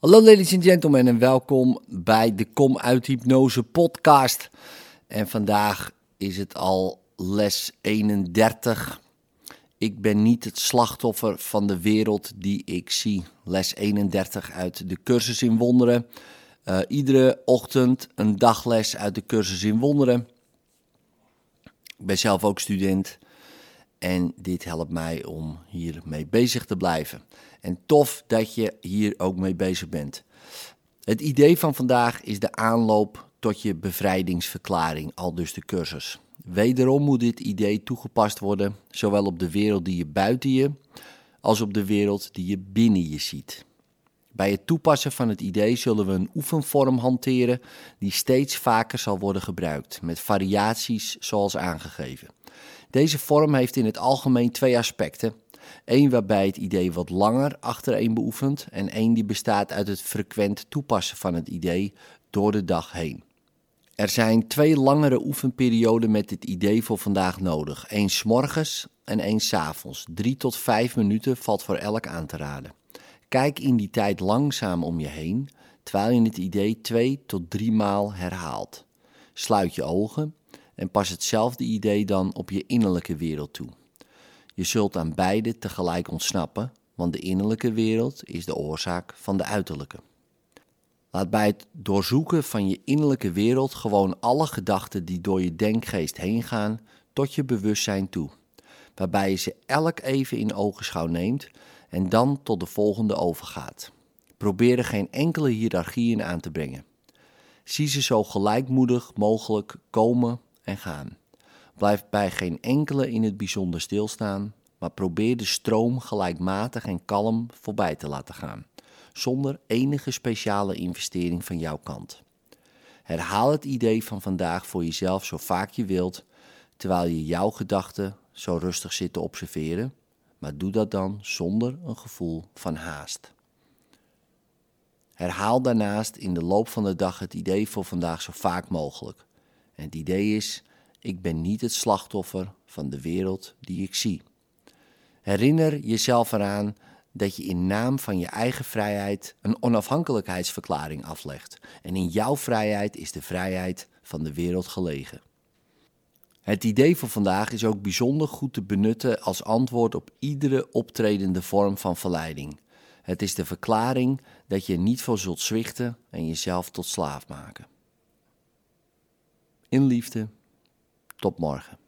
Hallo ladies and gentlemen en welkom bij de Kom uit Hypnose podcast. En vandaag is het al les 31. Ik ben niet het slachtoffer van de wereld die ik zie. Les 31 uit de cursus in wonderen. Uh, iedere ochtend een dagles uit de cursus in wonderen. Ik ben zelf ook student en dit helpt mij om hiermee bezig te blijven. En tof dat je hier ook mee bezig bent. Het idee van vandaag is de aanloop tot je bevrijdingsverklaring, al dus de cursus. Wederom moet dit idee toegepast worden, zowel op de wereld die je buiten je, als op de wereld die je binnen je ziet. Bij het toepassen van het idee zullen we een oefenvorm hanteren die steeds vaker zal worden gebruikt, met variaties zoals aangegeven. Deze vorm heeft in het algemeen twee aspecten. Eén waarbij het idee wat langer achtereen beoefent en één die bestaat uit het frequent toepassen van het idee door de dag heen. Er zijn twee langere oefenperioden met dit idee voor vandaag nodig. Eén morgens en één avonds. Drie tot vijf minuten valt voor elk aan te raden. Kijk in die tijd langzaam om je heen, terwijl je het idee twee tot drie maal herhaalt. Sluit je ogen en pas hetzelfde idee dan op je innerlijke wereld toe. Je zult aan beide tegelijk ontsnappen, want de innerlijke wereld is de oorzaak van de uiterlijke. Laat bij het doorzoeken van je innerlijke wereld gewoon alle gedachten die door je denkgeest heen gaan tot je bewustzijn toe, waarbij je ze elk even in ogenschouw neemt en dan tot de volgende overgaat. Probeer er geen enkele hiërarchie in aan te brengen. Zie ze zo gelijkmoedig mogelijk komen gaan. Blijf bij geen enkele in het bijzonder stilstaan, maar probeer de stroom gelijkmatig en kalm voorbij te laten gaan, zonder enige speciale investering van jouw kant. Herhaal het idee van vandaag voor jezelf zo vaak je wilt, terwijl je jouw gedachten zo rustig zit te observeren, maar doe dat dan zonder een gevoel van haast. Herhaal daarnaast in de loop van de dag het idee voor vandaag zo vaak mogelijk. En het idee is ik ben niet het slachtoffer van de wereld die ik zie. Herinner jezelf eraan dat je in naam van je eigen vrijheid een onafhankelijkheidsverklaring aflegt. En in jouw vrijheid is de vrijheid van de wereld gelegen. Het idee voor vandaag is ook bijzonder goed te benutten als antwoord op iedere optredende vorm van verleiding. Het is de verklaring dat je niet voor zult zwichten en jezelf tot slaaf maken. In liefde tot morgen.